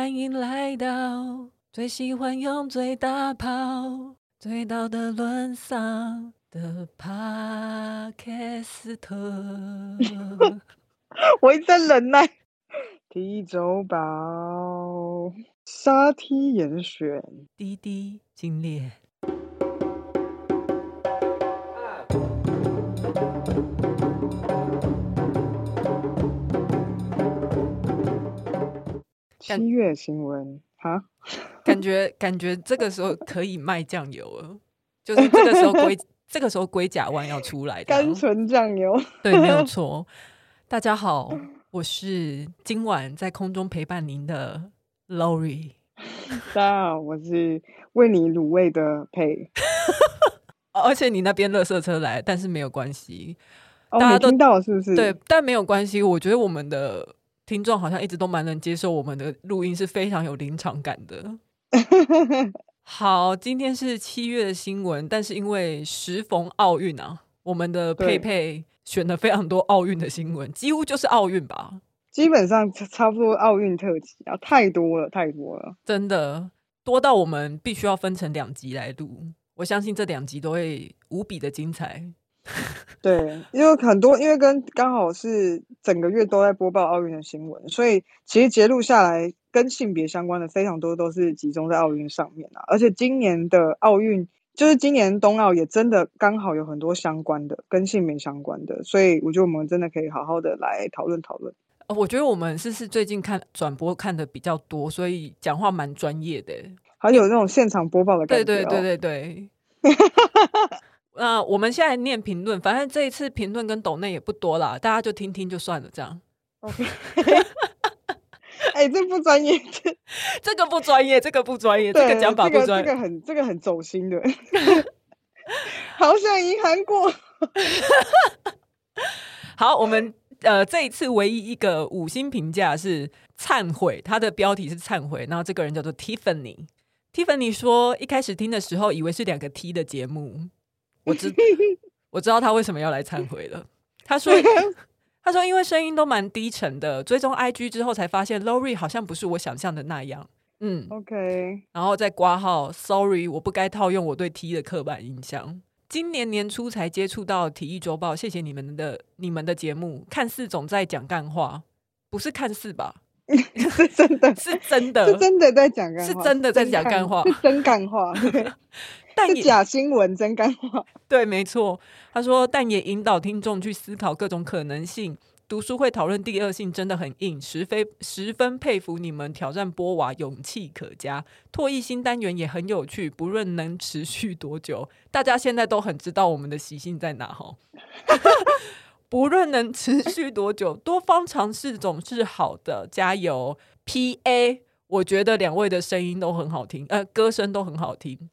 欢迎来到最喜欢用最大炮、最道德沦丧的帕克斯特。我一直在忍耐。提走宝，沙梯严选，滴滴精炼。七月新闻哈，感觉感觉这个时候可以卖酱油了，就是这个时候龟 这个时候龟甲湾要出来的，甘醇酱油，对，没有 错。大家好，我是今晚在空中陪伴您的 Lori。大家好，我是为你卤味的佩。而且你那边垃圾车来，但是没有关系，哦、大家都听到是不是？对，但没有关系。我觉得我们的。听众好像一直都蛮能接受我们的录音，是非常有临场感的。好，今天是七月的新闻，但是因为时逢奥运啊，我们的佩佩选了非常多奥运的新闻，几乎就是奥运吧。基本上差不多奥运特辑啊，太多了，太多了，真的多到我们必须要分成两集来录。我相信这两集都会无比的精彩。对，因为很多，因为跟刚好是整个月都在播报奥运的新闻，所以其实截录下来跟性别相关的非常多都是集中在奥运上面啊。而且今年的奥运，就是今年冬奥也真的刚好有很多相关的跟性别相关的，所以我觉得我们真的可以好好的来讨论讨论。我觉得我们是是最近看转播看的比较多，所以讲话蛮专业的，还有那种现场播报的感觉。对对对对对。那、呃、我们现在念评论，反正这一次评论跟抖内也不多啦，大家就听听就算了，这样。OK。哎，这不专业，这 这个不专业，这个不专业，这个讲法不专业，这个、这个很这个很走心的。好想赢韩国。好，我们呃这一次唯一一个五星评价是忏悔，它的标题是忏悔，然后这个人叫做 Tiffany。Tiffany 说，一开始听的时候以为是两个 T 的节目。我知 我知道他为什么要来忏悔了。他说：“他说因为声音都蛮低沉的，追踪 IG 之后才发现 Lori 好像不是我想象的那样。”嗯，OK。然后再挂号，Sorry，我不该套用我对 T 的刻板印象。今年年初才接触到体育周报，谢谢你们的你们的节目，看似总在讲干话，不是看似吧？是真的，是真的，是真的在讲干话，是真的在讲干话，是真干话。但是假新闻真干话，对，没错。他说，但也引导听众去思考各种可能性。读书会讨论第二性真的很硬，十非十分佩服你们挑战波娃，勇气可嘉。唾液新单元也很有趣，不论能持续多久，大家现在都很知道我们的习性在哪哈。不论能持续多久，多方尝试总是好的，加油！P A，我觉得两位的声音都很好听，呃，歌声都很好听。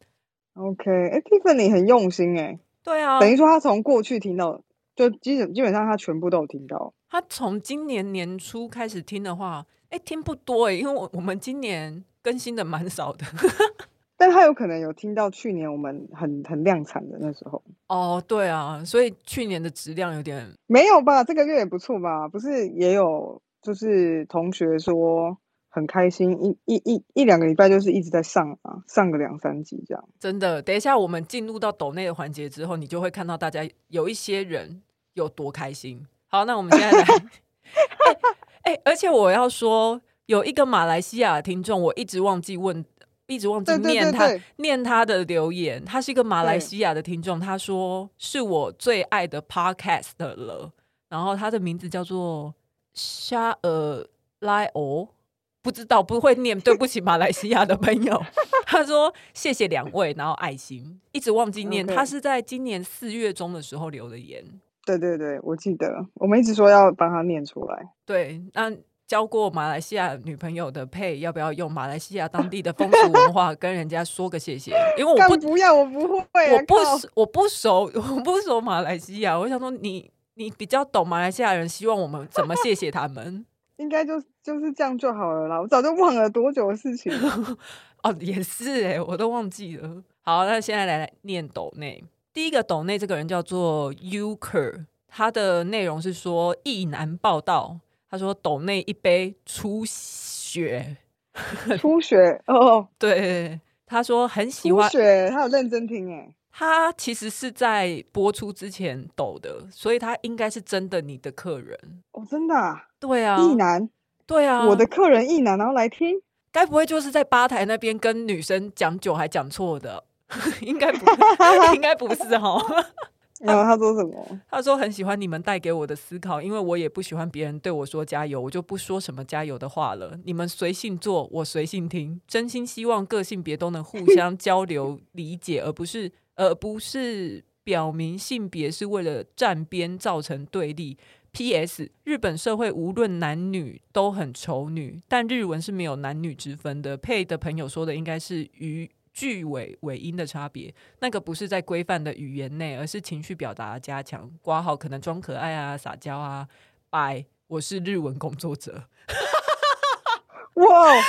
OK，哎，Tiffany 很用心哎，对啊，等于说他从过去听到，就基本基本上他全部都有听到。他从今年年初开始听的话，哎，听不多哎，因为我我们今年更新的蛮少的，但他有可能有听到去年我们很很量产的那时候。哦，对啊，所以去年的质量有点没有吧？这个月也不错吧？不是也有就是同学说。很开心，一一一一两个礼拜就是一直在上啊，上个两三集这样。真的，等一下我们进入到抖内的环节之后，你就会看到大家有一些人有多开心。好，那我们现在来，哎、欸欸，而且我要说，有一个马来西亚的听众，我一直忘记问，一直忘记念他，念他的留言。他是一个马来西亚的听众，他说是我最爱的 podcast 了。然后他的名字叫做沙尔莱欧。不知道不会念，对不起，马来西亚的朋友。他说谢谢两位，然后爱心一直忘记念。他是在今年四月中的时候留的言。对对对，我记得，我们一直说要帮他念出来。对，那交过马来西亚女朋友的佩，要不要用马来西亚当地的风俗文化跟人家说个谢谢？因为我不不要，我不会，我不我不熟，我不熟马来西亚。我想说你，你你比较懂马来西亚人，希望我们怎么谢谢他们？应该就就是这样就好了啦，我早就忘了多久的事情了。哦，也是哎，我都忘记了。好，那现在来，来念抖内。第一个抖内这个人叫做 Uker，他的内容是说，异男报道，他说抖内一杯出血，出血哦，对，他说很喜欢。他有认真听哎。他其实是在播出之前抖的，所以他应该是真的你的客人哦，真的啊？对啊，意男，对啊，我的客人意男，然后来听，该不会就是在吧台那边跟女生讲酒还讲错的？应该不，应该不是哈。然后他说什么？他说很喜欢你们带给我的思考，因为我也不喜欢别人对我说加油，我就不说什么加油的话了。你们随性做，我随性听，真心希望个性别都能互相交流理解，而不是而不是表明性别是为了站边造成对立。P.S. 日本社会无论男女都很丑女，但日文是没有男女之分的。配的朋友说的应该是与。句尾尾音的差别，那个不是在规范的语言内，而是情绪表达加强。挂号可能装可爱啊、撒娇啊。拜，我是日文工作者。哇，我们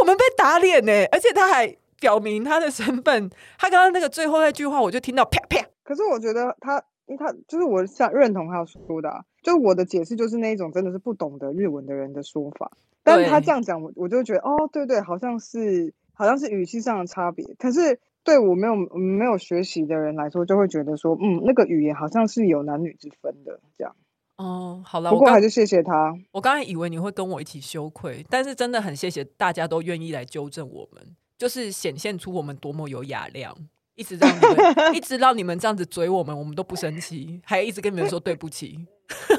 我们被打脸呢，而且他还表明他的身份。他刚刚那个最后那句话，我就听到啪啪。可是我觉得他，因为他就是我想认同他说的、啊，就我的解释就是那一种真的是不懂得日文的人的说法。但是他这样讲，我我就觉得哦，对对，好像是。好像是语气上的差别，可是对我没有没有学习的人来说，就会觉得说，嗯，那个语言好像是有男女之分的这样。哦，好了，不过还是谢谢他。我刚才以为你会跟我一起羞愧，但是真的很谢谢大家都愿意来纠正我们，就是显现出我们多么有雅量，一直让你们 一直让你们这样子追我们，我们都不生气，还一直跟你们说对不起。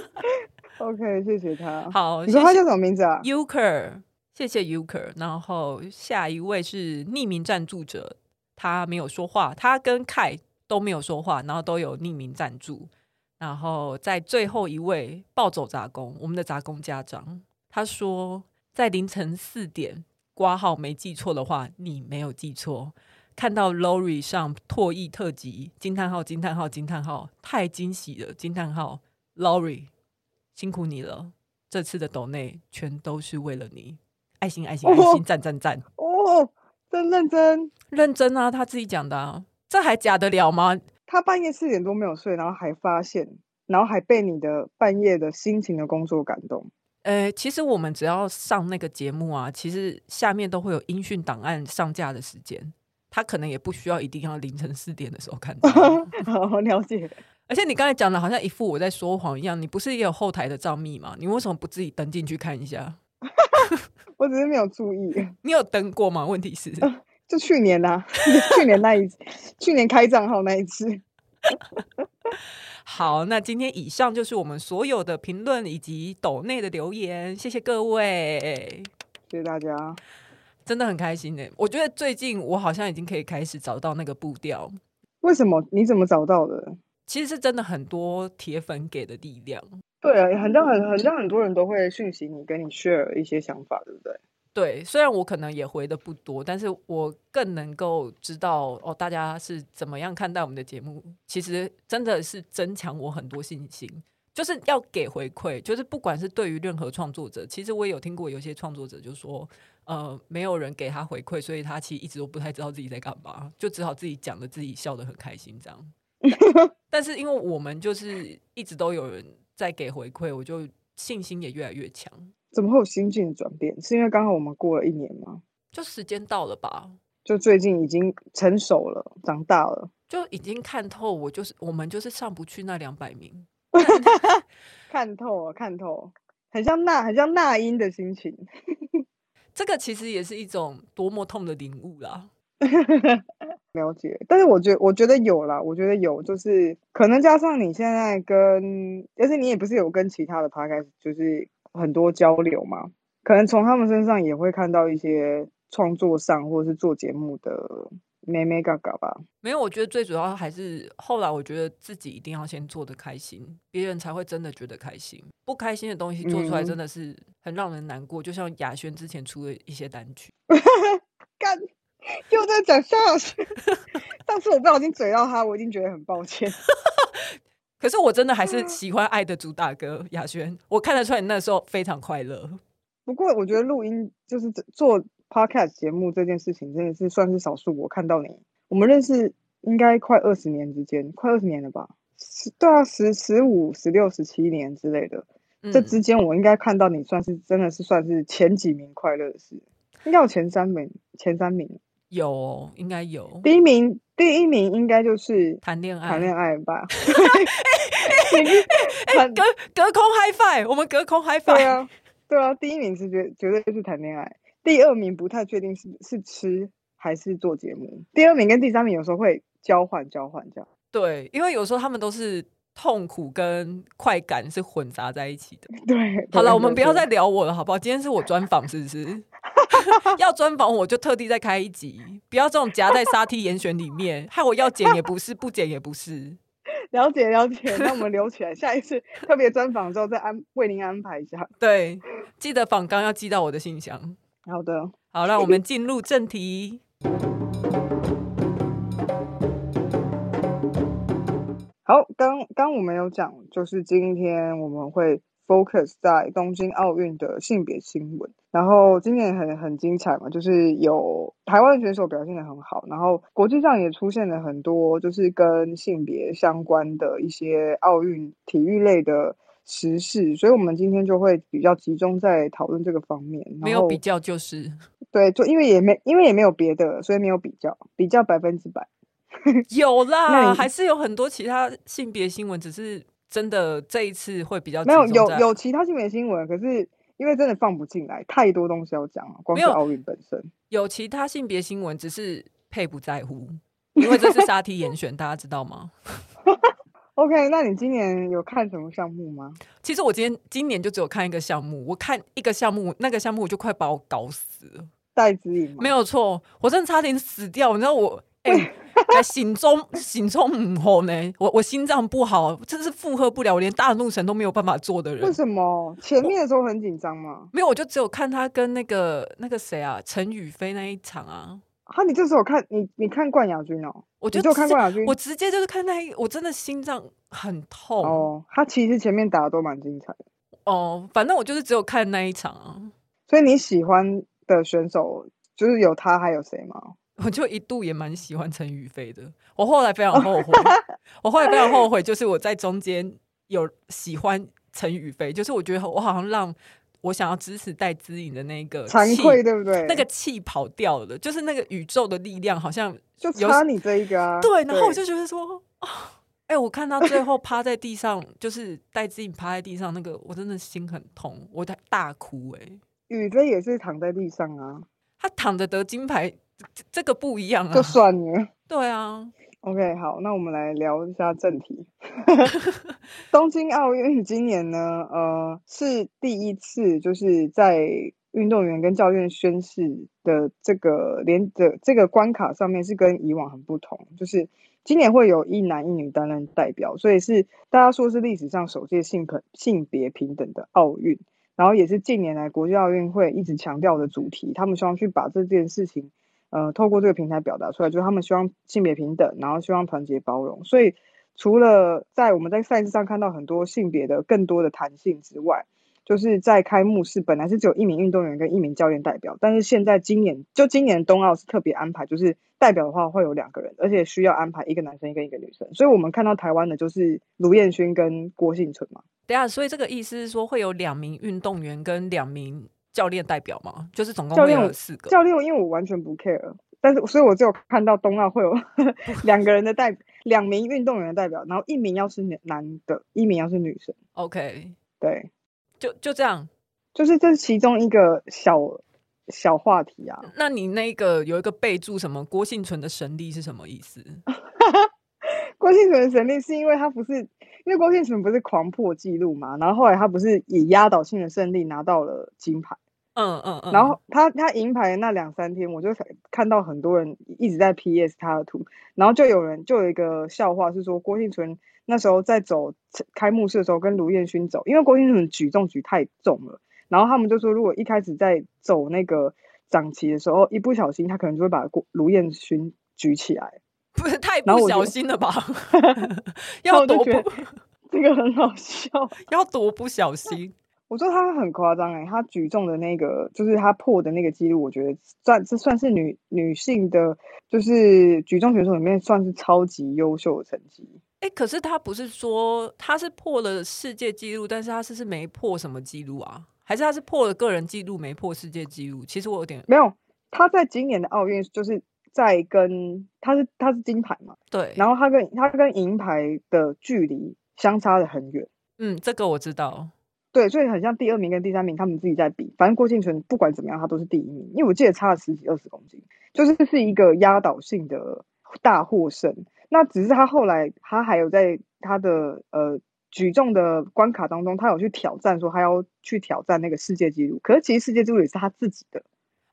OK，谢谢他。好，你说他叫什么名字啊？Uker。谢谢 Uker，然后下一位是匿名赞助者，他没有说话，他跟凯都没有说话，然后都有匿名赞助。然后在最后一位暴走杂工，我们的杂工家长，他说在凌晨四点挂号，没记错的话，你没有记错，看到 Lori 上唾液特辑，惊叹号惊叹号惊叹号，太惊喜了，惊叹号 Lori 辛苦你了，这次的抖内全都是为了你。爱心爱心爱心赞赞赞哦，真认真认真啊！他自己讲的啊，这还假得了吗？他半夜四点多没有睡，然后还发现，然后还被你的半夜的心情的工作感动。呃，其实我们只要上那个节目啊，其实下面都会有音讯档案上架的时间，他可能也不需要一定要凌晨四点的时候看到。好了解。而且你刚才讲的好像一副我在说谎一样，你不是也有后台的账密吗？你为什么不自己登进去看一下？我只是没有注意。你有登过吗？问题是，呃、就去年呐、啊，去年那一次，去年开账号那一次。好，那今天以上就是我们所有的评论以及抖内的留言，谢谢各位，谢谢大家，真的很开心呢。我觉得最近我好像已经可以开始找到那个步调。为什么？你怎么找到的？其实是真的很多铁粉给的力量。对啊，很像很很像很多人都会讯息你，跟你 share 一些想法，对不对？对，虽然我可能也回的不多，但是我更能够知道哦，大家是怎么样看待我们的节目。其实真的是增强我很多信心，就是要给回馈，就是不管是对于任何创作者，其实我也有听过有些创作者就说，呃，没有人给他回馈，所以他其实一直都不太知道自己在干嘛，就只好自己讲的自己笑得很开心这样。但是因为我们就是一直都有人。在给回馈，我就信心也越来越强。怎么会有心境转变？是因为刚好我们过了一年吗？就时间到了吧？就最近已经成熟了，长大了，就已经看透。我就是我们就是上不去那两百名，看透了，看透，很像那很像那英的心情。这个其实也是一种多么痛的领悟啦。了解，但是我觉得我觉得有啦，我觉得有，就是可能加上你现在跟，而且你也不是有跟其他的 podcast 就是很多交流嘛，可能从他们身上也会看到一些创作上或者是做节目的眉眉角角吧。没有，我觉得最主要还是后来我觉得自己一定要先做的开心，别人才会真的觉得开心。不开心的东西做出来真的是很让人难过，嗯、就像雅轩之前出的一些单曲。干又在讲萧老师，上次我不小心嘴到他，我已经觉得很抱歉。可是我真的还是喜欢爱的主打歌雅轩，我看得出来你那时候非常快乐。不过我觉得录音就是做 podcast 节目这件事情，真的是算是少数。我看到你，我们认识应该快二十年之间，快二十年了吧？十对啊，十十五、十六、十七年之类的。嗯、这之间我应该看到你，算是真的是算是前几名快乐的事。应该有前三名，前三名有、哦，应该有。第一名，第一名应该就是谈恋爱，谈恋爱吧。隔隔空 high five，我们隔空 five。对啊，对啊，第一名是绝绝对就是谈恋爱，第二名不太确定是是吃还是做节目。第二名跟第三名有时候会交换交换这样。对，因为有时候他们都是痛苦跟快感是混杂在一起的。对，好了，我们不要再聊我了，好不好？今天是我专访，是不是？要专访我就特地再开一集，不要这种夹在沙 T 严选里面，害我要剪也不是，不剪也不是。了解了解，那我们留起来，下一次特别专访之后再安为您安排一下。对，记得访纲要寄到我的信箱。好的，好，让我们进入正题。好，刚刚我们有讲，就是今天我们会 focus 在东京奥运的性别新闻。然后今年很很精彩嘛，就是有台湾选手表现的很好，然后国际上也出现了很多就是跟性别相关的一些奥运体育类的时事，所以我们今天就会比较集中在讨论这个方面。没有比较就是对，就因为也没因为也没有别的，所以没有比较，比较百分之百。有啦，还是有很多其他性别新闻，只是真的这一次会比较没有有有其他性别新闻，可是因为真的放不进来，太多东西要讲了，光是奥运本身有，有其他性别新闻，只是配不在乎，因为这是沙 T 严选，大家知道吗？OK，那你今年有看什么项目吗？其实我今天今年就只有看一个项目，我看一个项目，那个项目我就快把我搞死了。戴资颖没有错，我真的差点死掉，你知道我。哎、欸，心中心中唔好呢，我我心脏不好，真是负荷不了，我连大怒神都没有办法做的人。为什么？前面的时候很紧张吗？没有，我就只有看他跟那个那个谁啊，陈宇飞那一场啊。啊，你这时候看你你看冠亚军哦，我就看冠亚军，我直接就是看那一，我真的心脏很痛哦。他其实前面打的都蛮精彩的哦，反正我就是只有看那一场啊。所以你喜欢的选手就是有他，还有谁吗？我就一度也蛮喜欢陈宇飞的，我后来非常后悔，我后来非常后悔，就是我在中间有喜欢陈宇飞，就是我觉得我好像让我想要支持戴资颖的那个惭愧，对不对？那个气跑掉了，就是那个宇宙的力量好像就差你这一个啊。对，然后我就觉得说，哎、欸，我看到最后趴在地上，就是戴资颖趴在地上那个，我真的心很痛，我在大哭、欸。哎，雨菲也是躺在地上啊，他躺着得金牌。这个不一样啊，就算了。对啊，OK，好，那我们来聊一下正题。东京奥运今年呢，呃，是第一次，就是在运动员跟教练宣誓的这个连的这个关卡上面是跟以往很不同，就是今年会有一男一女担任代表，所以是大家说是历史上首届性可性别平等的奥运，然后也是近年来国际奥运会一直强调的主题，他们希望去把这件事情。呃，透过这个平台表达出来，就是他们希望性别平等，然后希望团结包容。所以，除了在我们在赛事上看到很多性别的更多的弹性之外，就是在开幕式本来是只有一名运动员跟一名教练代表，但是现在今年就今年冬奥是特别安排，就是代表的话会有两个人，而且需要安排一个男生跟一个女生。所以我们看到台湾的就是卢彦勋跟郭信淳嘛。对啊，所以这个意思是说会有两名运动员跟两名。教练代表吗？就是总共会有四个教练。因为我完全不 care，但是所以我只有看到冬奥会有 两个人的代，两名运动员的代表，然后一名要是男的，一名要是女生。OK，对，就就这样，就是这是其中一个小小话题啊。那你那个有一个备注什么？郭幸存的神力是什么意思？郭幸存的神力是因为他不是。因为郭幸存不是狂破纪录嘛，然后后来他不是以压倒性的胜利拿到了金牌，嗯嗯嗯，然后他他银牌那两三天，我就看到很多人一直在 PS 他的图，然后就有人就有一个笑话是说郭婞淳那时候在走开幕式的时候跟卢彦勋走，因为郭敬淳举重举太重了，然后他们就说如果一开始在走那个掌旗的时候一不小心，他可能就会把卢彦勋举起来。不是太不小心了吧？要多不这个很好笑，要多不小心。我说他很夸张哎，他举重的那个就是他破的那个记录，我觉得算这算是女女性的，就是举重选手里面算是超级优秀的成绩。哎、欸，可是他不是说他是破了世界纪录，但是他是是没破什么纪录啊？还是他是破了个人纪录，没破世界纪录？其实我有点没有。他在今年的奥运就是在跟他是他是金牌嘛，对，然后他跟他跟银牌的距离相差的很远。嗯，这个我知道。对，所以很像第二名跟第三名他们自己在比，反正郭敬淳不管怎么样，他都是第一名，因为我记得差了十几二十公斤，就是是一个压倒性的大获胜。那只是他后来他还有在他的呃举重的关卡当中，他有去挑战说他要去挑战那个世界纪录，可是其实世界纪录也是他自己的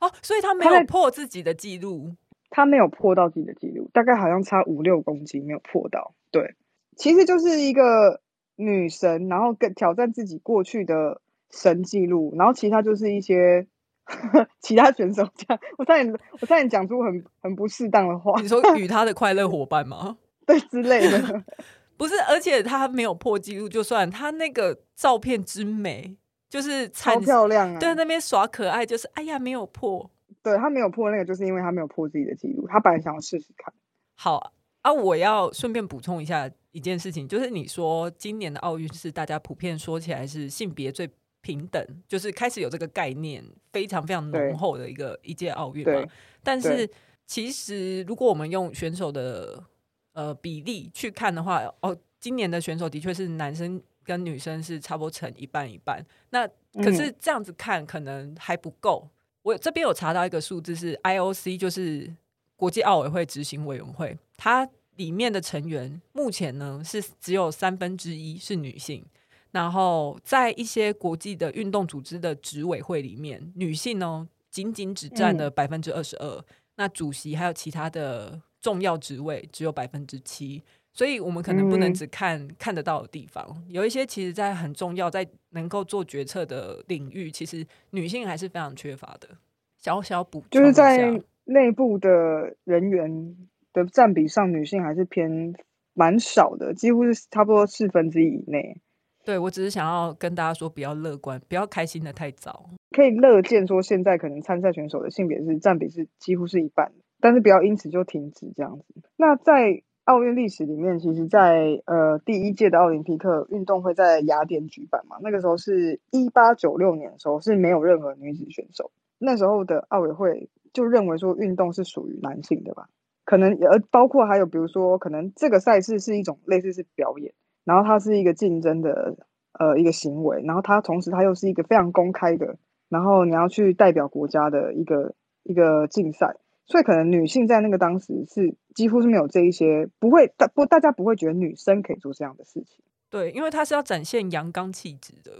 哦，所以他没有破自己的记录，他没有破到自己的记录，大概好像差五六公斤没有破到。对，其实就是一个。女神，然后跟挑战自己过去的神记录，然后其他就是一些 其他选手这样。我差点，我差点讲出很很不适当的话。你说与 他的快乐伙伴吗？对，之类的。不是，而且他没有破纪录，就算他那个照片之美，就是超漂亮啊！对，那边耍可爱，就是哎呀，没有破。对，他没有破那个，就是因为他没有破自己的记录。他本来想要试试看。好啊，我要顺便补充一下。一件事情就是，你说今年的奥运是大家普遍说起来是性别最平等，就是开始有这个概念，非常非常浓厚的一个一届奥运嘛。但是其实如果我们用选手的呃比例去看的话，哦，今年的选手的确是男生跟女生是差不多成一半一半。那可是这样子看可能还不够。我这边有查到一个数字是 IOC，就是国际奥委会执行委员会，它。里面的成员目前呢是只有三分之一是女性，然后在一些国际的运动组织的执委会里面，女性呢仅仅只占了百分之二十二，那主席还有其他的重要职位只有百分之七，所以我们可能不能只看、嗯、看得到的地方，有一些其实在很重要，在能够做决策的领域，其实女性还是非常缺乏的。小小补充，就是在内部的人员。的占比上，女性还是偏蛮少的，几乎是差不多四分之一以内。对，我只是想要跟大家说，不要乐观，不要开心的太早。可以乐见说，现在可能参赛选手的性别是占比是几乎是一半，但是不要因此就停止这样子。那在奥运历史里面，其实在呃第一届的奥林匹克运动会在雅典举办嘛，那个时候是一八九六年的时候是没有任何女子选手，那时候的奥委会就认为说运动是属于男性的吧。可能呃，包括还有比如说，可能这个赛事是一种类似是表演，然后它是一个竞争的呃一个行为，然后它同时它又是一个非常公开的，然后你要去代表国家的一个一个竞赛，所以可能女性在那个当时是几乎是没有这一些，不会大不大家不会觉得女生可以做这样的事情。对，因为它是要展现阳刚气质的。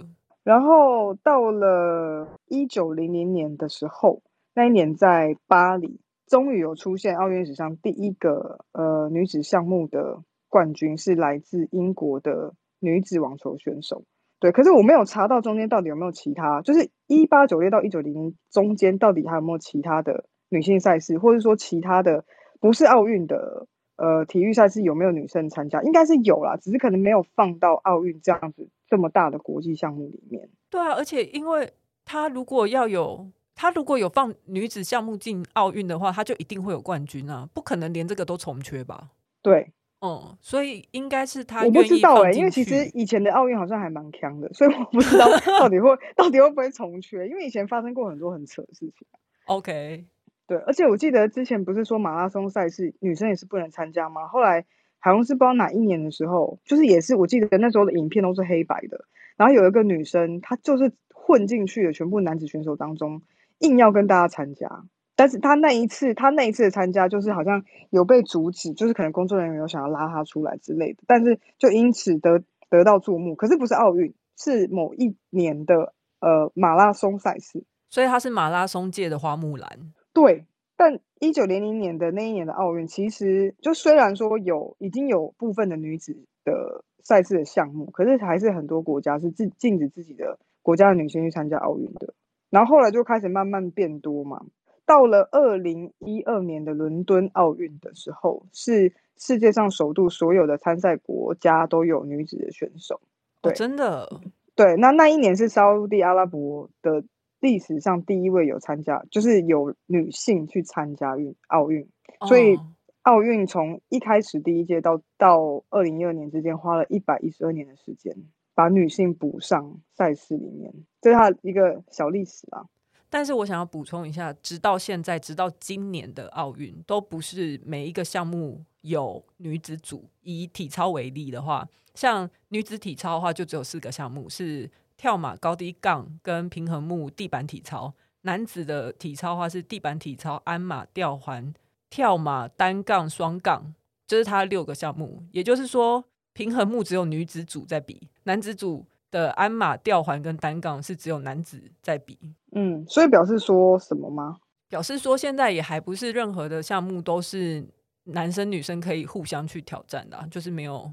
然后到了一九零零年的时候，那一年在巴黎。终于有出现奥运史上第一个呃女子项目的冠军，是来自英国的女子网球选手。对，可是我没有查到中间到底有没有其他，就是一八九六到一九零零中间到底还有没有其他的女性赛事，或者说其他的不是奥运的呃体育赛事有没有女生参加？应该是有啦，只是可能没有放到奥运这样子这么大的国际项目里面。对啊，而且因为他如果要有。他如果有放女子项目进奥运的话，他就一定会有冠军啊！不可能连这个都重缺吧？对，嗯，所以应该是他。我不知道哎、欸，因为其实以前的奥运好像还蛮强的，所以我不知道 到底会到底会不会重缺，因为以前发生过很多很扯的事情。OK，对，而且我记得之前不是说马拉松赛事女生也是不能参加吗？后来好像是不知道哪一年的时候，就是也是我记得那时候的影片都是黑白的，然后有一个女生她就是混进去的全部男子选手当中。硬要跟大家参加，但是他那一次，他那一次的参加，就是好像有被阻止，就是可能工作人员有想要拉他出来之类的，但是就因此得得到注目。可是不是奥运，是某一年的呃马拉松赛事，所以他是马拉松界的花木兰。对，但一九零零年的那一年的奥运，其实就虽然说有已经有部分的女子的赛事的项目，可是还是很多国家是禁禁止自己的国家的女性去参加奥运的。然后后来就开始慢慢变多嘛，到了二零一二年的伦敦奥运的时候，是世界上首度所有的参赛国家都有女子的选手。对，哦、真的，对，那那一年是沙乌地阿拉伯的历史上第一位有参加，就是有女性去参加运奥运，所以奥运从一开始第一届到到二零一二年之间花了一百一十二年的时间。把女性补上赛事里面，这是他一个小历史啊。但是我想要补充一下，直到现在，直到今年的奥运，都不是每一个项目有女子组。以体操为例的话，像女子体操的话，就只有四个项目，是跳马、高低杠跟平衡木、地板体操。男子的体操的话是地板体操、鞍马、吊环、跳马、单杠、双杠，这、就是他六个项目。也就是说，平衡木只有女子组在比，男子组。的鞍马、吊环跟单杠是只有男子在比，嗯，所以表示说什么吗？表示说现在也还不是任何的项目都是男生女生可以互相去挑战的，啊，就是没有，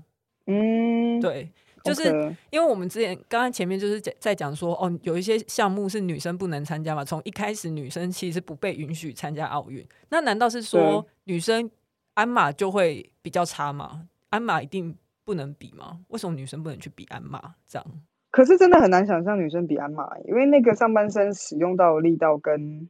嗯，对，就是因为我们之前刚刚前面就是在讲说，哦，有一些项目是女生不能参加嘛，从一开始女生其实不被允许参加奥运，那难道是说女生鞍马就会比较差吗？鞍马一定不能比吗？为什么女生不能去比鞍马？这样？可是真的很难想象女生比鞍马，因为那个上半身使用到的力道跟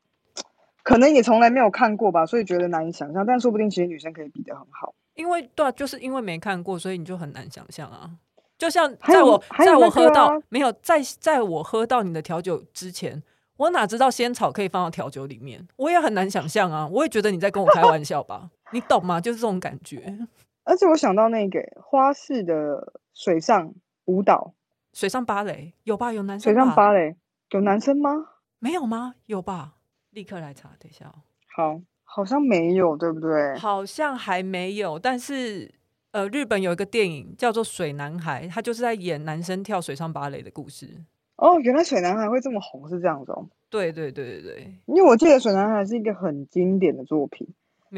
可能也从来没有看过吧，所以觉得难以想象。但说不定其实女生可以比得很好。因为对啊，就是因为没看过，所以你就很难想象啊。就像在我在我喝到、啊、没有在在我喝到你的调酒之前，我哪知道仙草可以放到调酒里面？我也很难想象啊。我也觉得你在跟我开玩笑吧？你懂吗？就是这种感觉。而且我想到那个花式的水上舞蹈，水上芭蕾有吧？有男生？水上芭蕾有男生吗？没有吗？有吧？立刻来查，等一下哦。好，好像没有，对不对？好像还没有，但是呃，日本有一个电影叫做《水男孩》，他就是在演男生跳水上芭蕾的故事。哦，原来水男孩会这么红，是这样子哦。对对对对对，因为我记得水男孩是一个很经典的作品，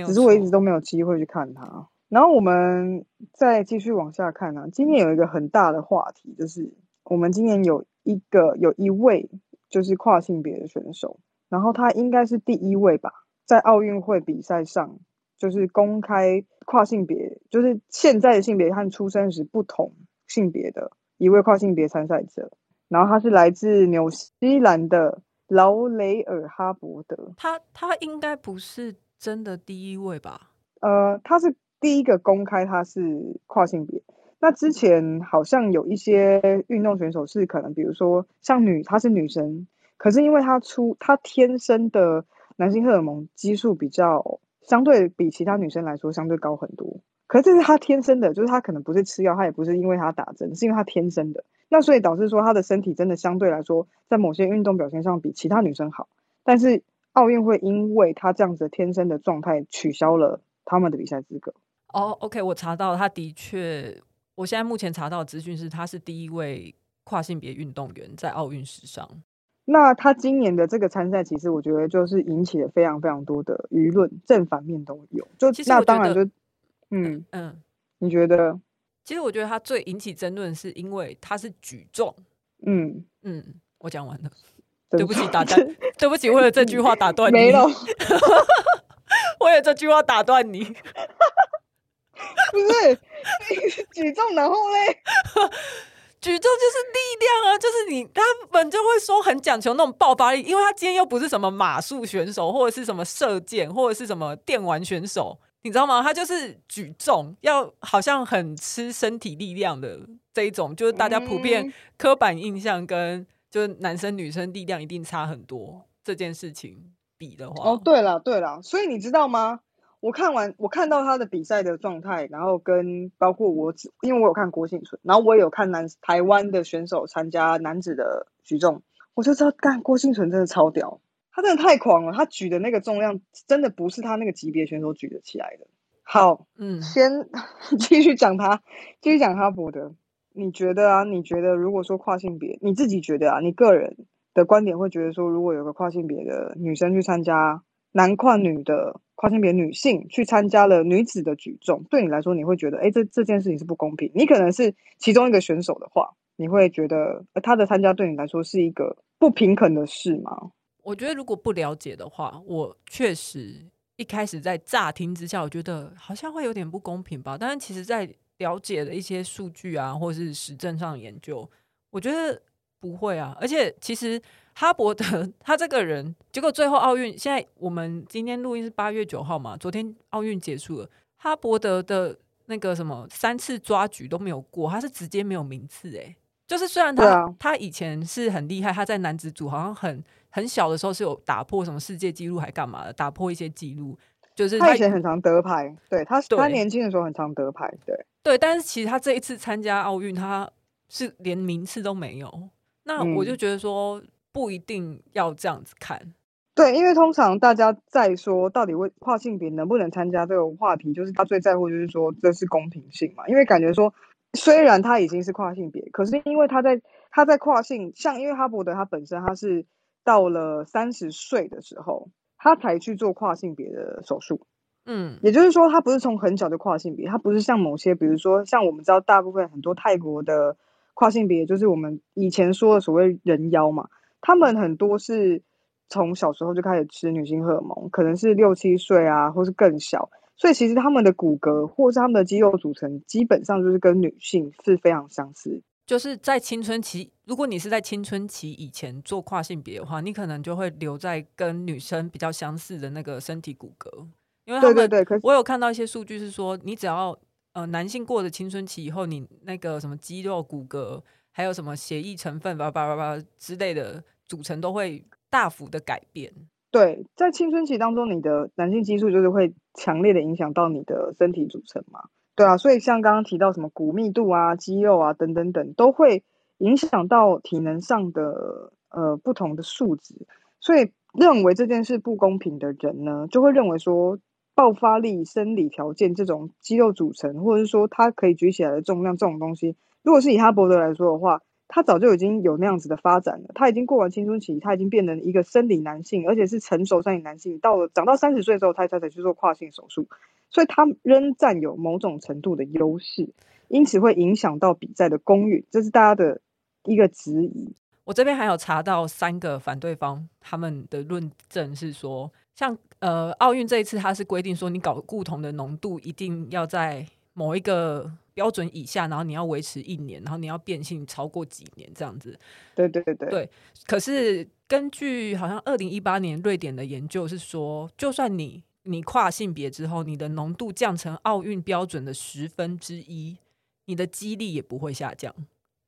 只是我一直都没有机会去看它。然后我们再继续往下看啊，今年有一个很大的话题，就是我们今年有一个有一位就是跨性别的选手，然后他应该是第一位吧，在奥运会比赛上就是公开跨性别，就是现在的性别和出生时不同性别的一位跨性别参赛者，然后他是来自纽西兰的劳雷尔哈伯德，他他应该不是真的第一位吧？呃，他是。第一个公开他是跨性别，那之前好像有一些运动选手是可能，比如说像女，她是女生，可是因为她出她天生的男性荷尔蒙激素比较相对比其他女生来说相对高很多，可是这是她天生的，就是她可能不是吃药，她也不是因为她打针，是因为她天生的，那所以导致说她的身体真的相对来说在某些运动表现上比其他女生好，但是奥运会因为她这样子天生的状态取消了他们的比赛资格。哦、oh，OK，我查到，他的确，我现在目前查到的资讯是，他是第一位跨性别运动员在奥运史上。那他今年的这个参赛，其实我觉得就是引起了非常非常多的舆论，正反面都有。就那当然就，嗯嗯，你觉得？其实我觉得他最引起争论，是因为他是举重。嗯嗯，我讲完了，对不起，打断，对不起，为了这句话打断你，没了，为了这句话打断你。不是举重，然后嘞，举重就是力量啊，就是你他们就会说很讲求那种爆发力，因为他今天又不是什么马术选手，或者是什么射箭，或者是什么电玩选手，你知道吗？他就是举重，要好像很吃身体力量的这一种，就是大家普遍刻板印象跟就是男生女生力量一定差很多这件事情比的话，哦，对了对了，所以你知道吗？我看完，我看到他的比赛的状态，然后跟包括我，因为我有看郭婞淳，然后我也有看男台湾的选手参加男子的举重，我就知道，干郭婞淳真的超屌，他真的太狂了，他举的那个重量真的不是他那个级别选手举得起来的。好，嗯，先 继续讲他，继续讲哈伯德，你觉得啊？你觉得如果说跨性别，你自己觉得啊？你个人的观点会觉得说，如果有个跨性别的女生去参加男跨女的？跨性别女性去参加了女子的举重，对你来说，你会觉得，哎，这这件事情是不公平。你可能是其中一个选手的话，你会觉得，呃，他的参加对你来说是一个不平衡的事吗？我觉得，如果不了解的话，我确实一开始在乍听之下，我觉得好像会有点不公平吧。但是，其实在了解的一些数据啊，或是实证上研究，我觉得不会啊。而且，其实。哈伯德他这个人，结果最后奥运，现在我们今天录音是八月九号嘛，昨天奥运结束了，哈伯德的那个什么三次抓举都没有过，他是直接没有名次诶，就是虽然他、啊、他以前是很厉害，他在男子组好像很很小的时候是有打破什么世界纪录还干嘛的，打破一些纪录。就是他，他以前很常得牌，对他对他年轻的时候很常得牌，对对。但是其实他这一次参加奥运，他是连名次都没有。那我就觉得说不一定要这样子看。嗯、对，因为通常大家在说到底为跨性别能不能参加这个话题，就是他最在乎就是说这是公平性嘛。因为感觉说虽然他已经是跨性别，可是因为他在他在跨性，像因为哈伯德他本身他是到了三十岁的时候。他才去做跨性别的手术，嗯，也就是说，他不是从很小就跨性别，他不是像某些，比如说像我们知道，大部分很多泰国的跨性别，就是我们以前说的所谓人妖嘛，他们很多是从小时候就开始吃女性荷尔蒙，可能是六七岁啊，或是更小，所以其实他们的骨骼或是他们的肌肉组成，基本上就是跟女性是非常相似。就是在青春期，如果你是在青春期以前做跨性别的话，你可能就会留在跟女生比较相似的那个身体骨骼，因为对对对，我有看到一些数据是说，你只要呃男性过了青春期以后，你那个什么肌肉骨骼，还有什么血液成分叭叭叭叭之类的组成都会大幅的改变。对，在青春期当中，你的男性激素就是会强烈的影响到你的身体组成嘛。对啊，所以像刚刚提到什么骨密度啊、肌肉啊等等等，都会影响到体能上的呃不同的数值。所以认为这件事不公平的人呢，就会认为说爆发力、生理条件这种肌肉组成，或者是说他可以举起来的重量这种东西，如果是以哈伯德来说的话，他早就已经有那样子的发展了。他已经过完青春期，他已经变成一个生理男性，而且是成熟生理男性。到了长到三十岁之后，他才才去做跨性手术。所以他仍占有某种程度的优势，因此会影响到比赛的公允，这是大家的一个质疑。我这边还有查到三个反对方，他们的论证是说，像呃奥运这一次，它是规定说你搞固酮的浓度一定要在某一个标准以下，然后你要维持一年，然后你要变性超过几年这样子。对对对对。对，可是根据好像二零一八年瑞典的研究是说，就算你你跨性别之后，你的浓度降成奥运标准的十分之一，你的肌力也不会下降，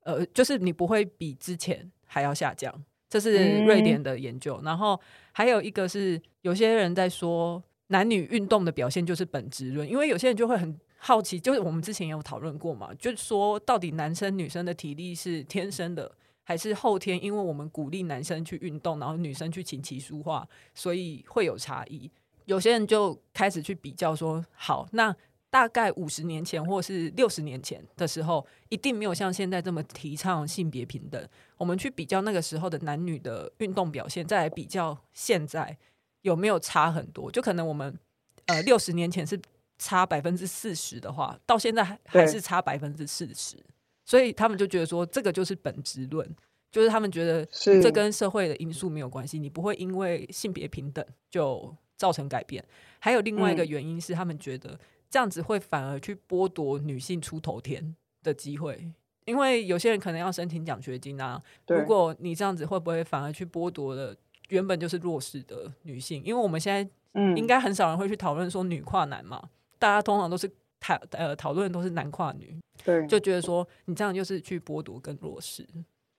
呃，就是你不会比之前还要下降。这是瑞典的研究。嗯、然后还有一个是，有些人在说男女运动的表现就是本质论，因为有些人就会很好奇，就是我们之前也有讨论过嘛，就是说到底男生女生的体力是天生的还是后天？因为我们鼓励男生去运动，然后女生去琴棋书画，所以会有差异。有些人就开始去比较说，好，那大概五十年前或是六十年前的时候，一定没有像现在这么提倡性别平等。我们去比较那个时候的男女的运动表现，再来比较现在有没有差很多？就可能我们呃六十年前是差百分之四十的话，到现在还还是差百分之四十。所以他们就觉得说，这个就是本质论，就是他们觉得这跟社会的因素没有关系，你不会因为性别平等就。造成改变，还有另外一个原因是，他们觉得这样子会反而去剥夺女性出头天的机会，因为有些人可能要申请奖学金啊。如果你这样子，会不会反而去剥夺了原本就是弱势的女性？因为我们现在应该很少人会去讨论说女跨男嘛，大家通常都是讨呃讨论都是男跨女，对，就觉得说你这样就是去剥夺跟弱势。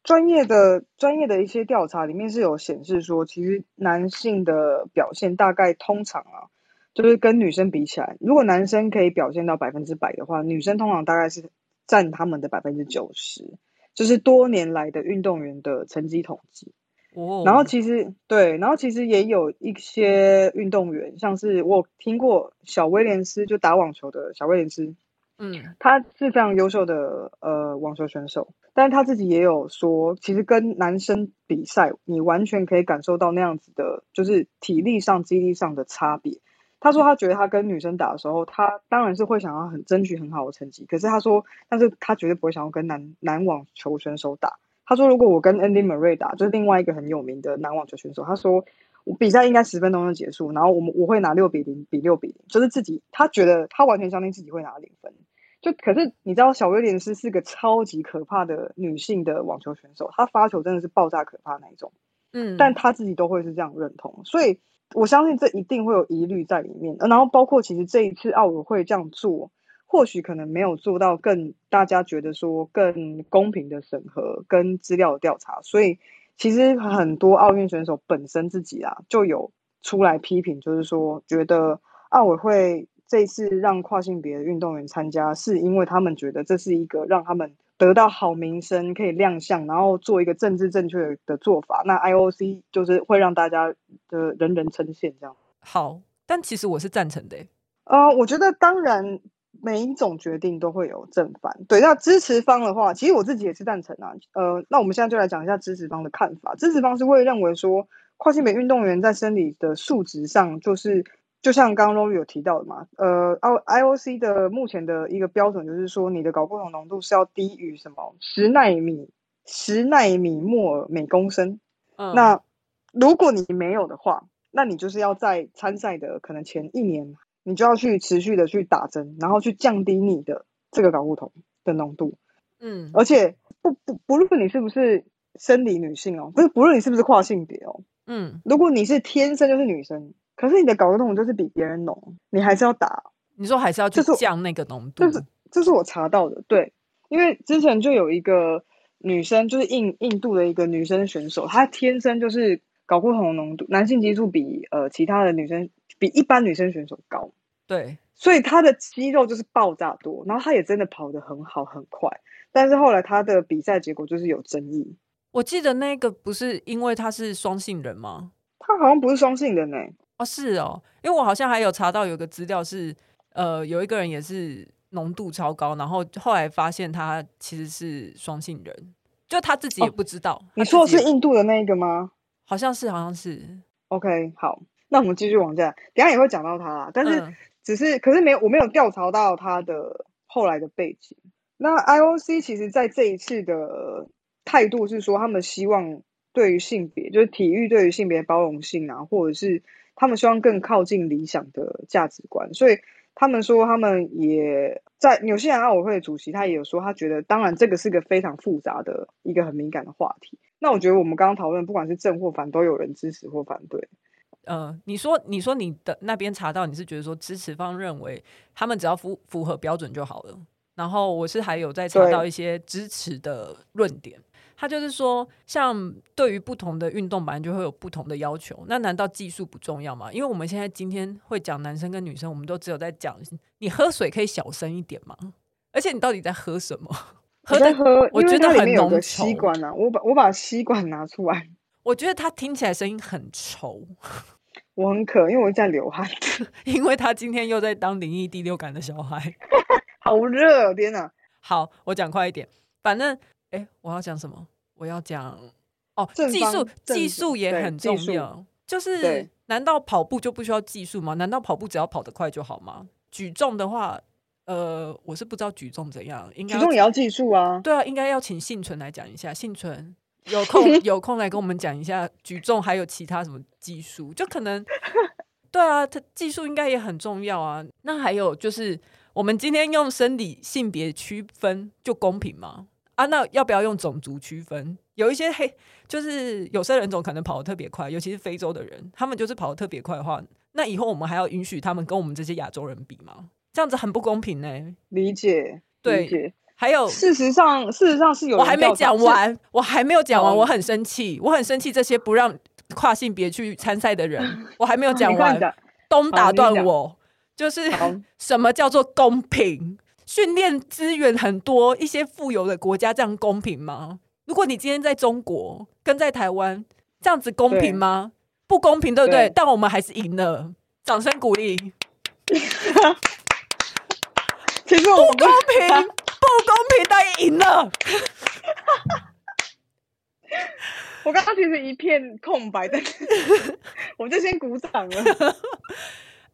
专业的专业的一些调查里面是有显示说，其实男性的表现大概通常啊，就是跟女生比起来，如果男生可以表现到百分之百的话，女生通常大概是占他们的百分之九十，就是多年来的运动员的成绩统计。哦，然后其实对，然后其实也有一些运动员，像是我听过小威廉斯，就打网球的小威廉斯。嗯，他是非常优秀的呃网球选手，但是他自己也有说，其实跟男生比赛，你完全可以感受到那样子的，就是体力上、肌力上的差别。他说他觉得他跟女生打的时候，他当然是会想要很争取很好的成绩，可是他说，但是他绝对不会想要跟男男网球选手打。他说如果我跟 Andy Murray 打，就是另外一个很有名的男网球选手，他说。我比赛应该十分钟就结束，然后我们我会拿六比零比六比零，就是自己他觉得他完全相信自己会拿零分。就可是你知道小威廉斯是个超级可怕的女性的网球选手，她发球真的是爆炸可怕那一种，嗯，但她自己都会是这样认同，所以我相信这一定会有疑虑在里面。然后包括其实这一次奥委会这样做，或许可能没有做到更大家觉得说更公平的审核跟资料的调查，所以其实很多奥运选手本身自己啊就有出来批评，就是说觉得奥委会这一次让跨性别的运动员参加，是因为他们觉得这是一个让他们得到好名声、可以亮相，然后做一个政治正确的做法。那 IOC 就是会让大家的人人称羡这样。好，但其实我是赞成的。呃，我觉得当然每一种决定都会有正反。对，那支持方的话，其实我自己也是赞成啊。呃，那我们现在就来讲一下支持方的看法。支持方是会认为说，跨性别运动员在生理的素质上，就是就像刚刚 Rory 有提到的嘛，呃，IOC 的目前的一个标准就是说，你的睾固酮浓度是要低于什么十纳米十纳米摩尔每公升。嗯，那如果你没有的话，那你就是要在参赛的可能前一年，你就要去持续的去打针，然后去降低你的这个睾固酮的浓度。嗯，而且不不不论你是不是生理女性哦，不是不论你是不是跨性别哦，嗯，如果你是天生就是女生，可是你的睾固酮就是比别人浓，你还是要打。你说还是要去降那个浓度？这是这是我查到的，对，因为之前就有一个女生，就是印印度的一个女生选手，她天生就是。睾固酮浓度，男性激素比呃其他的女生比一般女生选手高，对，所以她的肌肉就是爆炸多，然后她也真的跑得很好很快，但是后来她的比赛结果就是有争议。我记得那个不是因为她是双性人吗？她好像不是双性人呢。哦，是哦，因为我好像还有查到有个资料是，呃，有一个人也是浓度超高，然后后来发现他其实是双性人，就他自己也不知道。哦，你说的是印度的那一个吗？好像是，好像是。OK，好，那我们继续往下，等下也会讲到他啦。但是只是，嗯、可是没有，我没有调查到他的后来的背景。那 IOC 其实在这一次的态度是说，他们希望对于性别，就是体育对于性别包容性啊，或者是他们希望更靠近理想的价值观。所以他们说，他们也在纽西兰奥委会的主席，他也有说，他觉得当然这个是个非常复杂的一个很敏感的话题。那我觉得我们刚刚讨论，不管是正或反，都有人支持或反对。呃，你说，你说你的那边查到，你是觉得说支持方认为他们只要符符合标准就好了。然后我是还有在查到一些支持的论点，他就是说，像对于不同的运动，本来就会有不同的要求。那难道技术不重要吗？因为我们现在今天会讲男生跟女生，我们都只有在讲你喝水可以小声一点吗？而且你到底在喝什么？喝在喝，我觉得很浓稠。吸管啊，我把我把吸管拿出来。我觉得他听起来声音很稠。我很渴，因为我在流汗。因为他今天又在当灵异第六感的小孩。好热哦，天哪！好，我讲快一点。反正，哎、欸，我要讲什么？我要讲哦，技术，技术也很重要。就是，难道跑步就不需要技术吗？难道跑步只要跑得快就好吗？举重的话。呃，我是不知道举重怎样，应该举重也要技术啊。对啊，应该要请幸存来讲一下。幸存 有空有空来跟我们讲一下举重还有其他什么技术，就可能 对啊，它技术应该也很重要啊。那还有就是，我们今天用生理性别区分就公平吗？啊，那要不要用种族区分？有一些黑，就是有色人种可能跑得特别快，尤其是非洲的人，他们就是跑得特别快的话，那以后我们还要允许他们跟我们这些亚洲人比吗？这样子很不公平呢、欸。理解，对，理解。还有，事实上，事实上是有。我还没讲完，我还没有讲完，我很生气，我很生气这些不让跨性别去参赛的人，我还没有 讲完，东打断我，就是 什么叫做公平？训练资源很多，一些富有的国家这样公平吗？如果你今天在中国跟在台湾，这样子公平吗？不公平，对不对？但我们还是赢了，掌声鼓励。其实我不公平，不公平，但赢了。我刚刚其实一片空白，但是我就先鼓掌了。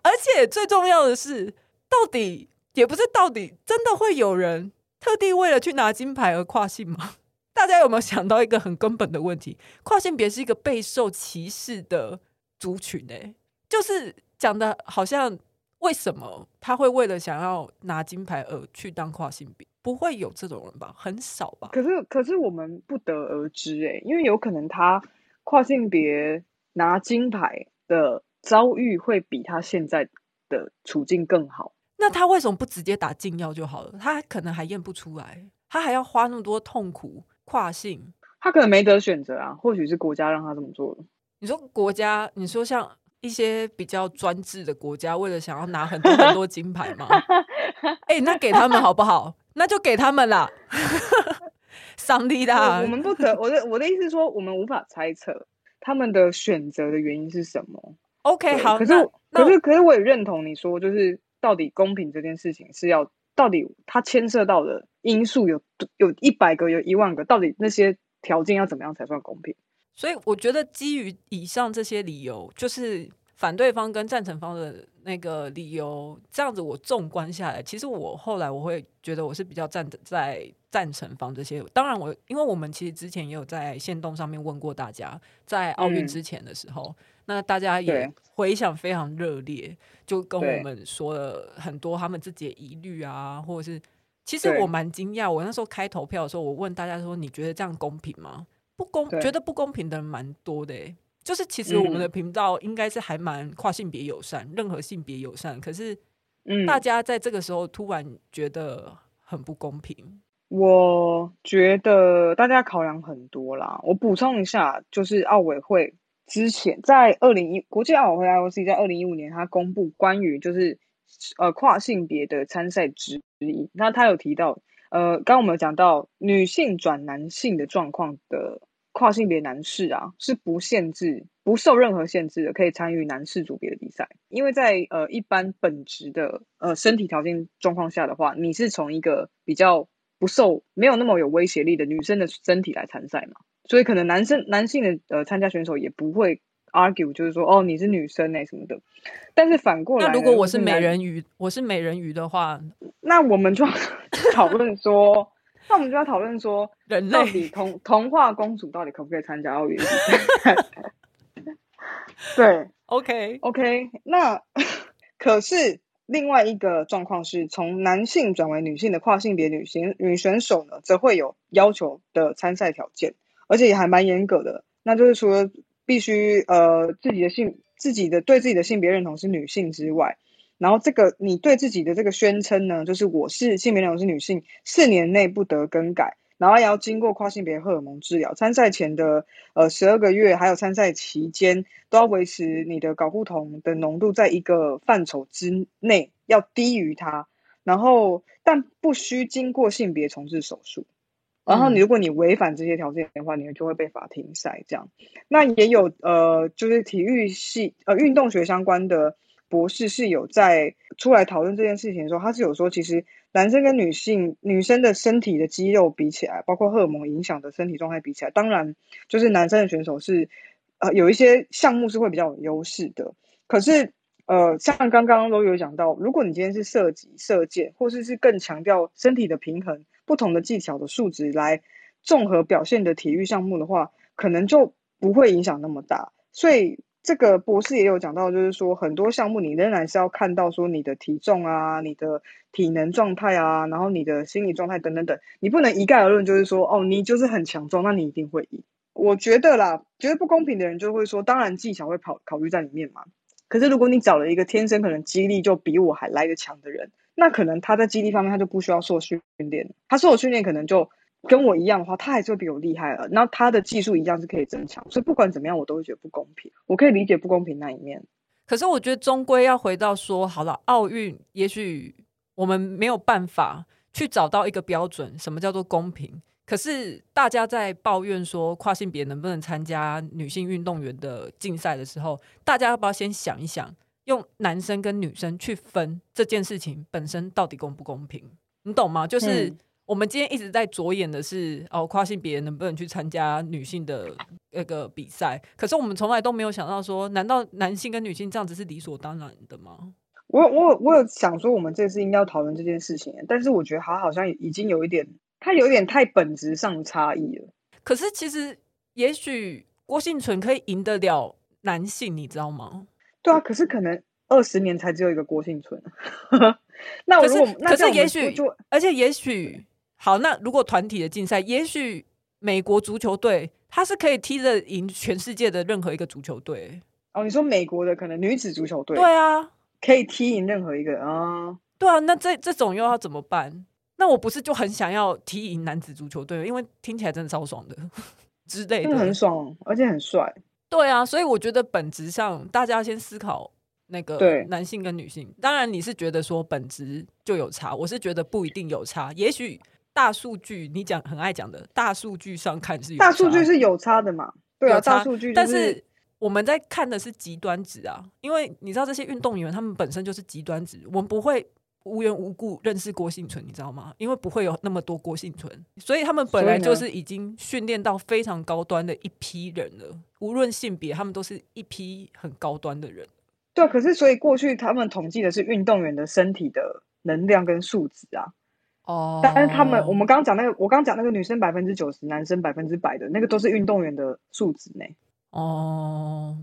而且最重要的是，到底也不是到底，真的会有人特地为了去拿金牌而跨性吗？大家有没有想到一个很根本的问题？跨性别是一个备受歧视的族群，欸，就是讲的好像。为什么他会为了想要拿金牌而去当跨性别？不会有这种人吧？很少吧？可是，可是我们不得而知诶，因为有可能他跨性别拿金牌的遭遇会比他现在的处境更好。那他为什么不直接打禁药就好了？他可能还验不出来，他还要花那么多痛苦跨性，他可能没得选择啊。或许是国家让他这么做的。你说国家，你说像一些比较专制的国家，为了想要拿很多很多金牌吗？哎、欸，那给他们好不好？那就给他们啦。上帝的，我们不可，我的我的意思是说，我们无法猜测他们的选择的原因是什么。OK，好，可是可是可是我也认同你说，就是。到底公平这件事情是要到底它牵涉到的因素有有一百个有一万个，到底那些条件要怎么样才算公平？所以我觉得基于以上这些理由，就是反对方跟赞成方的那个理由，这样子我纵观下来，其实我后来我会觉得我是比较站在赞成方这些。当然我因为我们其实之前也有在线动上面问过大家，在奥运之前的时候。嗯那大家也回想非常热烈，就跟我们说了很多他们自己的疑虑啊，或者是其实我蛮惊讶，我那时候开投票的时候，我问大家说，你觉得这样公平吗？不公，觉得不公平的人蛮多的，欸。就是其实我们的频道应该是还蛮跨性别友善，任何性别友善，可是大家在这个时候突然觉得很不公平。我觉得大家考量很多啦，我补充一下，就是奥委会。之前在二零一国际奥委会 IOC 在二零一五年，他公布关于就是呃跨性别的参赛指引，那他有提到呃，刚刚我们有讲到女性转男性的状况的跨性别男士啊，是不限制、不受任何限制的，可以参与男士组别的比赛。因为在呃一般本职的呃身体条件状况下的话，你是从一个比较不受、没有那么有威胁力的女生的身体来参赛嘛。所以可能男生男性的呃参加选手也不会 argue，就是说哦，你是女生哎什么的，但是反过来，那如果我是美人鱼，我是美人鱼的话，那我们就要 讨论说，那我们就要讨论说，人类到底童童话公主到底可不可以参加奥运？对，OK OK，那可是另外一个状况是从男性转为女性的跨性别女性女选手呢，则会有要求的参赛条件。而且也还蛮严格的，那就是除了必须呃自己的性自己的对自己的性别认同是女性之外，然后这个你对自己的这个宣称呢，就是我是性别认同是女性，四年内不得更改，然后也要经过跨性别荷尔蒙治疗，参赛前的呃十二个月还有参赛期间都要维持你的睾固酮的浓度在一个范畴之内，要低于它，然后但不需经过性别重置手术。然后你如果你违反这些条件的话，你就会被罚停赛。这样，那也有呃，就是体育系呃运动学相关的博士是有在出来讨论这件事情的时候，他是有说，其实男生跟女性女生的身体的肌肉比起来，包括荷尔蒙影响的身体状态比起来，当然就是男生的选手是呃有一些项目是会比较有优势的。可是呃，像刚刚都有讲到，如果你今天是射击、射箭，或是是更强调身体的平衡。不同的技巧的数值来综合表现的体育项目的话，可能就不会影响那么大。所以这个博士也有讲到，就是说很多项目你仍然是要看到说你的体重啊、你的体能状态啊，然后你的心理状态等等等，你不能一概而论，就是说哦，你就是很强壮，那你一定会赢。我觉得啦，觉得不公平的人就会说，当然技巧会考考虑在里面嘛。可是如果你找了一个天生可能肌力就比我还来得强的人，那可能他在肌力方面他就不需要受训练，他受训练可能就跟我一样的话，他还是会比我厉害了。然后他的技术一样是可以增强，所以不管怎么样，我都会觉得不公平。我可以理解不公平那一面，可是我觉得终归要回到说，好了，奥运也许我们没有办法去找到一个标准，什么叫做公平？可是大家在抱怨说跨性别能不能参加女性运动员的竞赛的时候，大家要不要先想一想？用男生跟女生去分这件事情本身到底公不公平？你懂吗？就是我们今天一直在着眼的是哦，跨性别能不能去参加女性的那个比赛？可是我们从来都没有想到说，难道男性跟女性这样子是理所当然的吗？我我我有想说，我们这次应该要讨论这件事情，但是我觉得他好像已经有一点，他有一点太本质上的差异了。可是其实，也许郭幸存可以赢得了男性，你知道吗？对啊，可是可能二十年才只有一个郭婞淳。那如果可是，可是也许，而且也许好，那如果团体的竞赛，也许美国足球队他是可以踢得赢全世界的任何一个足球队。哦，你说美国的可能女子足球队？对啊，可以踢赢任何一个啊。对啊，那这这种又要怎么办？那我不是就很想要踢赢男子足球队，因为听起来真的超爽的 之类的，很爽，而且很帅。对啊，所以我觉得本质上大家要先思考那个男性跟女性。当然你是觉得说本质就有差，我是觉得不一定有差。也许大数据你讲很爱讲的大数据上看是有，大数据是有差的嘛？对啊，大数据、就是，但是我们在看的是极端值啊，因为你知道这些运动员他们本身就是极端值，我们不会。无缘无故认识郭幸存，你知道吗？因为不会有那么多郭幸存，所以他们本来就是已经训练到非常高端的一批人了。无论性别，他们都是一批很高端的人。对，可是所以过去他们统计的是运动员的身体的能量跟数值啊。哦，但是他们我们刚刚讲那个，我刚刚讲那个女生百分之九十，男生百分之百的那个都是运动员的数值呢。哦，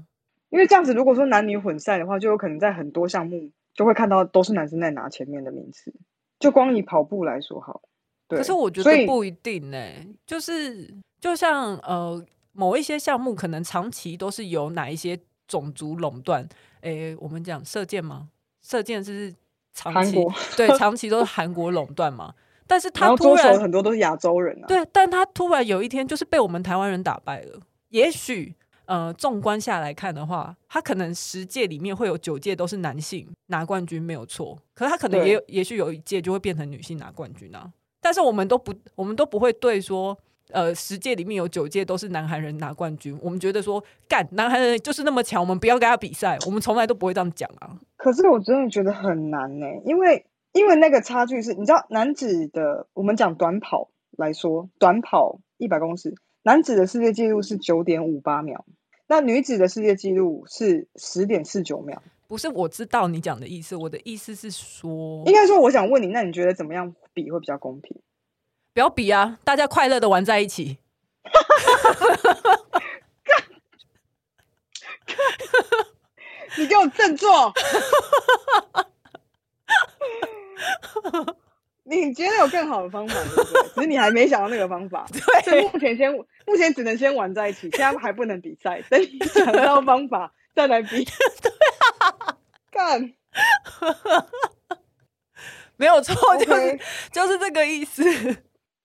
因为这样子，如果说男女混赛的话，就有可能在很多项目。就会看到都是男生在拿前面的名次，就光以跑步来说好，对。可是我觉得不一定呢、欸，就是就像呃某一些项目可能长期都是由哪一些种族垄断，诶，我们讲射箭吗？射箭是长期对 长期都是韩国垄断嘛，但是他突然很多都是亚洲人啊，对，但他突然有一天就是被我们台湾人打败了，也许。呃，纵观下来看的话，他可能十届里面会有九届都是男性拿冠军，没有错。可是他可能也有，也许有一届就会变成女性拿冠军啊。但是我们都不，我们都不会对说，呃，十届里面有九届都是男韩人拿冠军。我们觉得说，干男韩人就是那么强，我们不要跟他比赛。我们从来都不会这样讲啊。可是我真的觉得很难呢、欸，因为因为那个差距是，你知道，男子的我们讲短跑来说，短跑一百公尺。男子的世界纪录是九点五八秒，那女子的世界纪录是十点四九秒。不是，我知道你讲的意思。我的意思是说，应该说，我想问你，那你觉得怎么样比会比较公平？不要比啊，大家快乐的玩在一起。你给我振作！你觉得有更好的方法，对不对？只是你还没想到那个方法。对，目前先，目前只能先玩在一起，现在还不能比赛。等你想到方法再来比。对啊，干，没有错，就是.就是这个意思。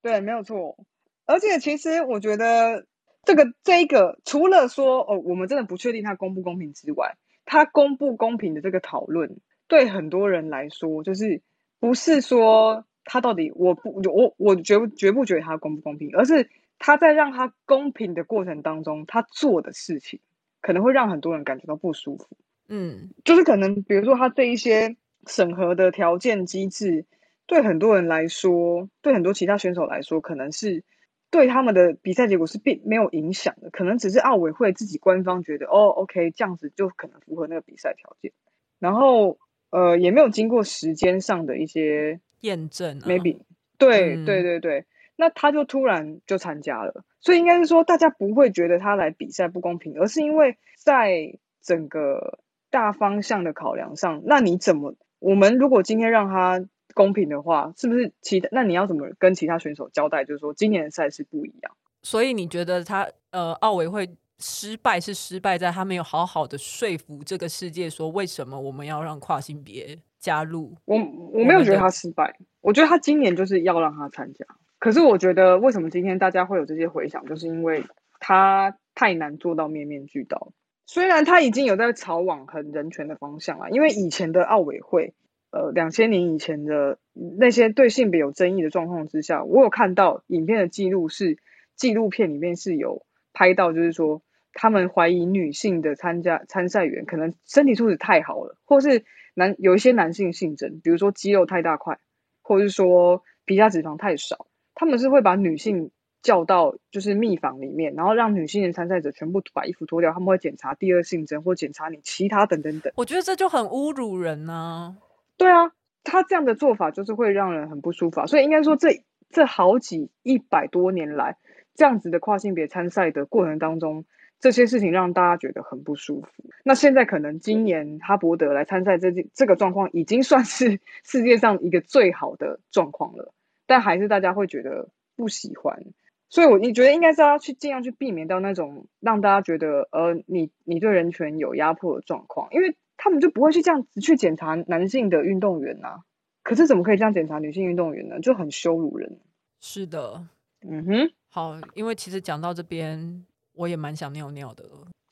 对，没有错。而且其实我觉得这个这一个，除了说哦，我们真的不确定它公不公平之外，它公不公平的这个讨论，对很多人来说，就是不是说。他到底我不我我绝不绝不觉得他公不公平，而是他在让他公平的过程当中，他做的事情可能会让很多人感觉到不舒服。嗯，就是可能比如说他这一些审核的条件机制，对很多人来说，对很多其他选手来说，可能是对他们的比赛结果是并没有影响的，可能只是奥委会自己官方觉得哦，OK，这样子就可能符合那个比赛条件，然后呃也没有经过时间上的一些。验证，maybe，对、嗯、对对对，那他就突然就参加了，所以应该是说大家不会觉得他来比赛不公平，而是因为在整个大方向的考量上，那你怎么，我们如果今天让他公平的话，是不是其他？那你要怎么跟其他选手交代？就是说今年的赛事不一样，所以你觉得他呃奥委会失败是失败在他没有好好的说服这个世界，说为什么我们要让跨性别？加入我，我没有觉得他失败，我觉得他今年就是要让他参加。可是我觉得为什么今天大家会有这些回想，就是因为他太难做到面面俱到。虽然他已经有在朝往很人权的方向了，因为以前的奥委会，呃，两千年以前的那些对性别有争议的状况之下，我有看到影片的记录是纪录片里面是有拍到，就是说他们怀疑女性的参加参赛员可能身体素质太好了，或是。男有一些男性性征，比如说肌肉太大块，或者是说皮下脂肪太少，他们是会把女性叫到就是密房里面，然后让女性的参赛者全部把衣服脱掉，他们会检查第二性征或检查你其他等等等。我觉得这就很侮辱人啊！对啊，他这样的做法就是会让人很不舒服，所以应该说这这好几一百多年来这样子的跨性别参赛的过程当中。这些事情让大家觉得很不舒服。那现在可能今年哈伯德来参赛，这这个状况已经算是 世界上一个最好的状况了，但还是大家会觉得不喜欢。所以，我你觉得应该是要去尽量去避免到那种让大家觉得呃，你你对人权有压迫的状况，因为他们就不会去这样子去检查男性的运动员呐、啊。可是怎么可以这样检查女性运动员呢？就很羞辱人。是的，嗯哼，好，因为其实讲到这边，我也蛮想尿尿的。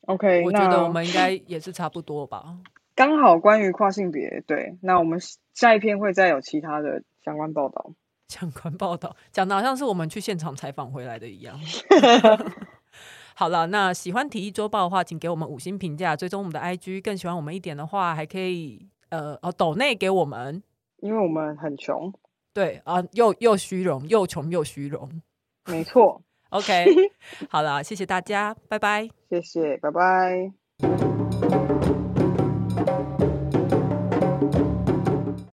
OK，我觉得我们应该也是差不多吧。刚好关于跨性别，对，那我们下一篇会再有其他的相关报道。相关报道讲的好像是我们去现场采访回来的一样。好了，那喜欢体育周报的话，请给我们五星评价，追踪我们的 IG。更喜欢我们一点的话，还可以呃哦抖内给我们，因为我们很穷。对啊，又又虚荣，又穷又虚荣。没错。OK，好了，谢谢大家，拜拜。谢谢，拜拜。